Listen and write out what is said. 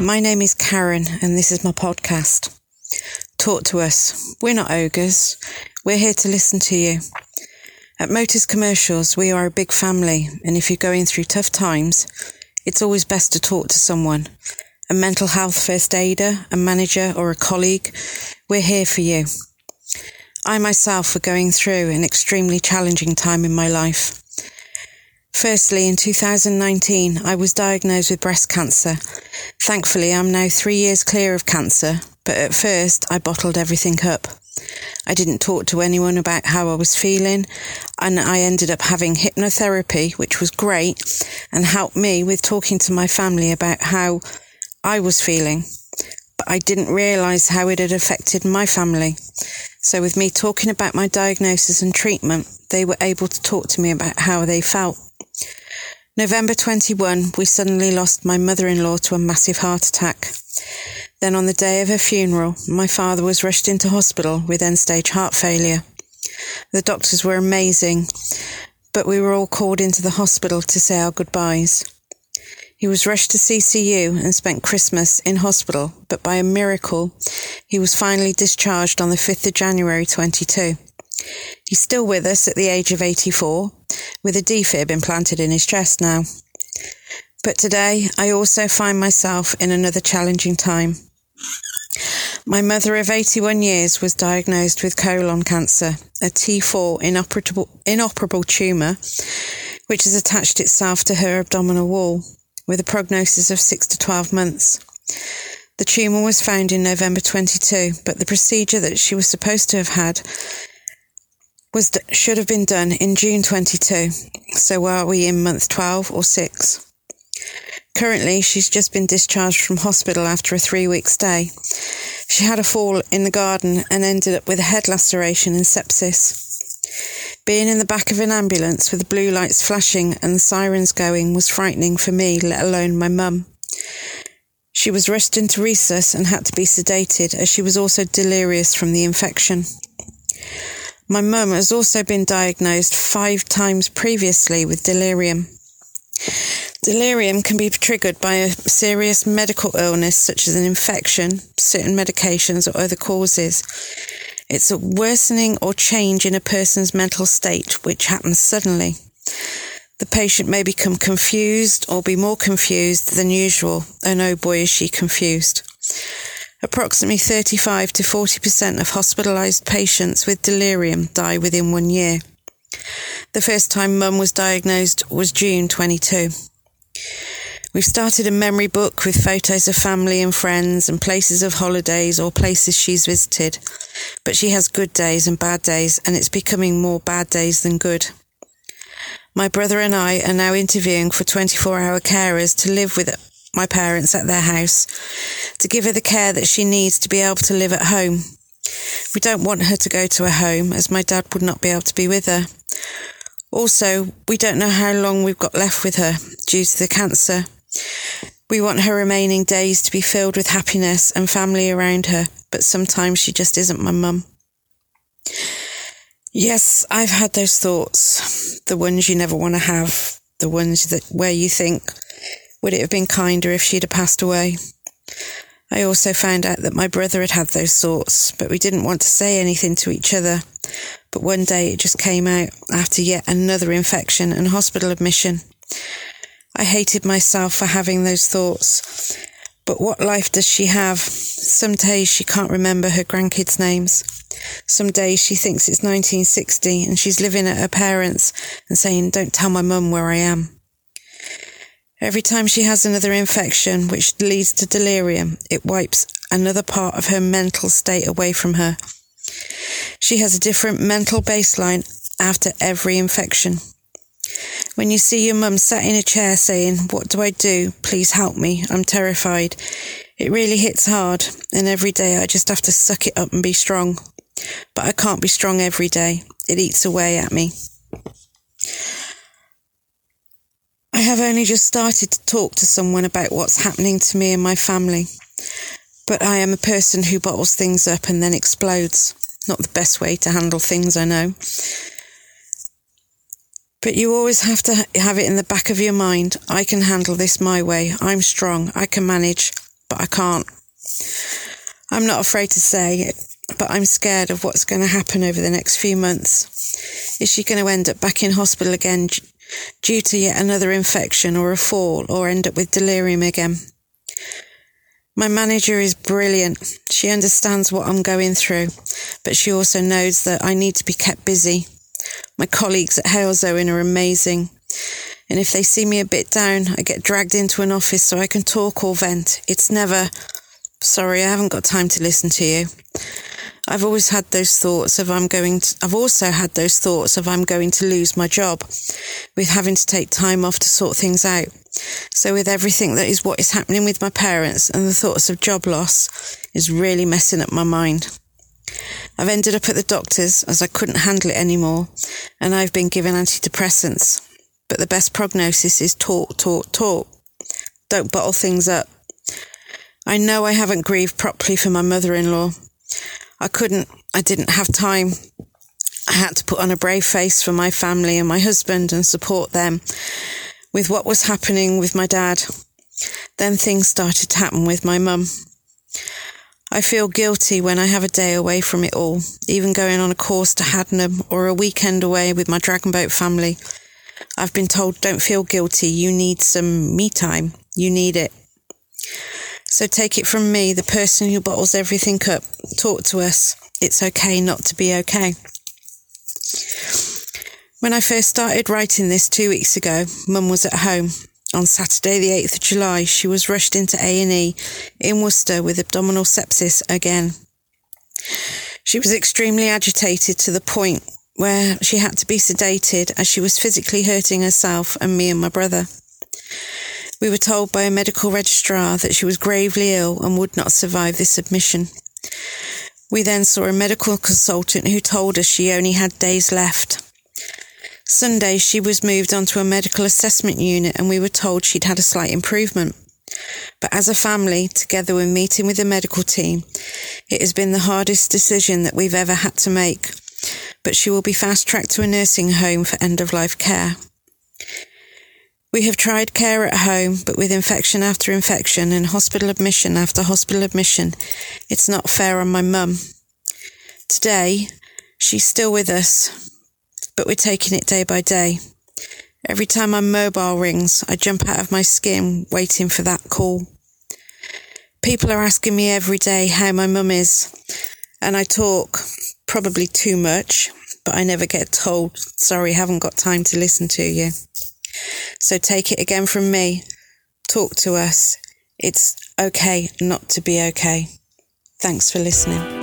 My name is Karen, and this is my podcast. Talk to us. We're not ogres. We're here to listen to you. At Motus Commercials, we are a big family, and if you're going through tough times, it's always best to talk to someone a mental health first aider, a manager, or a colleague. We're here for you. I myself were going through an extremely challenging time in my life. Firstly, in 2019, I was diagnosed with breast cancer. Thankfully, I'm now three years clear of cancer, but at first I bottled everything up. I didn't talk to anyone about how I was feeling, and I ended up having hypnotherapy, which was great and helped me with talking to my family about how I was feeling. But I didn't realize how it had affected my family. So, with me talking about my diagnosis and treatment, they were able to talk to me about how they felt. November 21, we suddenly lost my mother in law to a massive heart attack. Then, on the day of her funeral, my father was rushed into hospital with end stage heart failure. The doctors were amazing, but we were all called into the hospital to say our goodbyes. He was rushed to CCU and spent Christmas in hospital, but by a miracle, he was finally discharged on the 5th of January 22. He's still with us at the age of 84, with a defib implanted in his chest now. But today, I also find myself in another challenging time. My mother of 81 years was diagnosed with colon cancer, a T4 inoperable, inoperable tumour, which has attached itself to her abdominal wall with a prognosis of 6 to 12 months. The tumour was found in November 22, but the procedure that she was supposed to have had was should have been done in June 22. So are we in month 12 or 6? Currently, she's just been discharged from hospital after a three week stay. She had a fall in the garden and ended up with a head laceration and sepsis. Being in the back of an ambulance with the blue lights flashing and the sirens going was frightening for me, let alone my mum. She was rushed into resus and had to be sedated as she was also delirious from the infection. My mum has also been diagnosed five times previously with delirium. Delirium can be triggered by a serious medical illness such as an infection, certain medications, or other causes. It's a worsening or change in a person's mental state which happens suddenly. The patient may become confused or be more confused than usual, and oh boy, is she confused. Approximately 35 to 40% of hospitalised patients with delirium die within one year. The first time mum was diagnosed was June 22. We've started a memory book with photos of family and friends and places of holidays or places she's visited. But she has good days and bad days, and it's becoming more bad days than good. My brother and I are now interviewing for 24 hour carers to live with my parents at their house, to give her the care that she needs to be able to live at home. We don't want her to go to a home as my dad would not be able to be with her. Also, we don't know how long we've got left with her due to the cancer we want her remaining days to be filled with happiness and family around her, but sometimes she just isn't my mum. Yes, I've had those thoughts, the ones you never want to have, the ones that where you think, would it have been kinder if she'd have passed away? I also found out that my brother had had those thoughts, but we didn't want to say anything to each other. But one day it just came out after yet another infection and hospital admission. I hated myself for having those thoughts. But what life does she have? Some days she can't remember her grandkids' names. Some days she thinks it's 1960 and she's living at her parents' and saying, Don't tell my mum where I am. Every time she has another infection, which leads to delirium, it wipes another part of her mental state away from her. She has a different mental baseline after every infection. When you see your mum sat in a chair saying, What do I do? Please help me. I'm terrified. It really hits hard, and every day I just have to suck it up and be strong. But I can't be strong every day. It eats away at me. I have only just started to talk to someone about what's happening to me and my family. But I am a person who bottles things up and then explodes. Not the best way to handle things, I know. But you always have to have it in the back of your mind. I can handle this my way. I'm strong. I can manage. but I can't. I'm not afraid to say it, but I'm scared of what's going to happen over the next few months. Is she going to end up back in hospital again due to yet another infection or a fall or end up with delirium again? My manager is brilliant. She understands what I'm going through, but she also knows that I need to be kept busy. My colleagues at Hales Halesowen are amazing. And if they see me a bit down, I get dragged into an office so I can talk or vent. It's never, sorry, I haven't got time to listen to you. I've always had those thoughts of I'm going to, I've also had those thoughts of I'm going to lose my job with having to take time off to sort things out. So with everything that is what is happening with my parents and the thoughts of job loss is really messing up my mind. I've ended up at the doctor's as I couldn't handle it anymore and I've been given antidepressants. But the best prognosis is talk, talk, talk. Don't bottle things up. I know I haven't grieved properly for my mother-in-law I couldn't, I didn't have time. I had to put on a brave face for my family and my husband and support them with what was happening with my dad. Then things started to happen with my mum. I feel guilty when I have a day away from it all, even going on a course to Haddenham or a weekend away with my dragon boat family. I've been told don't feel guilty, you need some me time, you need it. So take it from me, the person who bottles everything up. Talk to us. It's okay not to be okay. When I first started writing this two weeks ago, Mum was at home. On Saturday, the 8th of July, she was rushed into A&E in Worcester with abdominal sepsis again. She was extremely agitated to the point where she had to be sedated as she was physically hurting herself and me and my brother. We were told by a medical registrar that she was gravely ill and would not survive this admission. We then saw a medical consultant who told us she only had days left. Sunday, she was moved onto a medical assessment unit and we were told she'd had a slight improvement. But as a family, together with meeting with the medical team, it has been the hardest decision that we've ever had to make. But she will be fast tracked to a nursing home for end of life care. We have tried care at home, but with infection after infection and hospital admission after hospital admission, it's not fair on my mum. Today, she's still with us, but we're taking it day by day. Every time my mobile rings, I jump out of my skin waiting for that call. People are asking me every day how my mum is, and I talk, probably too much, but I never get told, sorry, haven't got time to listen to you. So take it again from me. Talk to us. It's okay not to be okay. Thanks for listening.